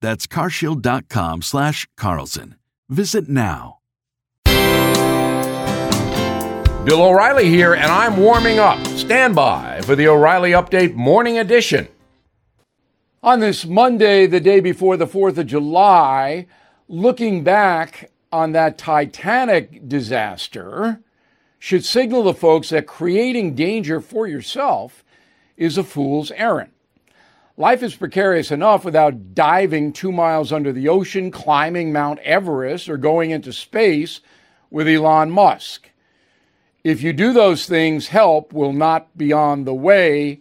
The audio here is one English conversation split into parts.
That's carshield.com/carlson. Visit now. Bill O'Reilly here, and I'm warming up. Stand by for the O'Reilly Update Morning Edition. On this Monday, the day before the 4th of July, looking back on that Titanic disaster should signal to folks that creating danger for yourself is a fool's errand. Life is precarious enough without diving two miles under the ocean, climbing Mount Everest, or going into space with Elon Musk. If you do those things, help will not be on the way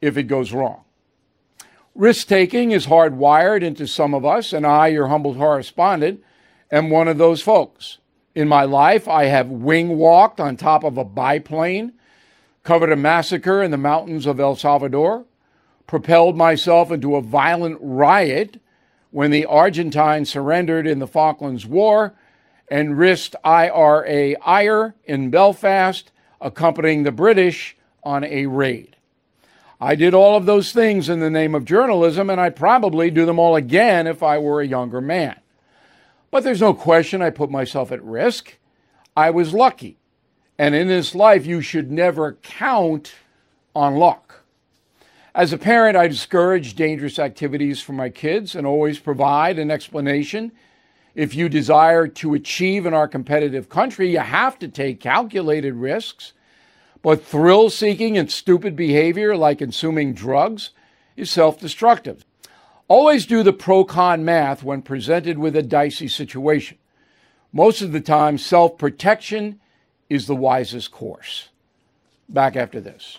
if it goes wrong. Risk taking is hardwired into some of us, and I, your humble correspondent, am one of those folks. In my life, I have wing walked on top of a biplane, covered a massacre in the mountains of El Salvador, propelled myself into a violent riot when the Argentines surrendered in the Falklands War, and risked IRA ire in Belfast, accompanying the British on a raid. I did all of those things in the name of journalism, and I'd probably do them all again if I were a younger man. But there's no question I put myself at risk. I was lucky. And in this life, you should never count on luck. As a parent, I discourage dangerous activities for my kids and always provide an explanation. If you desire to achieve in our competitive country, you have to take calculated risks. But thrill seeking and stupid behavior, like consuming drugs, is self destructive. Always do the pro con math when presented with a dicey situation. Most of the time, self protection is the wisest course. Back after this.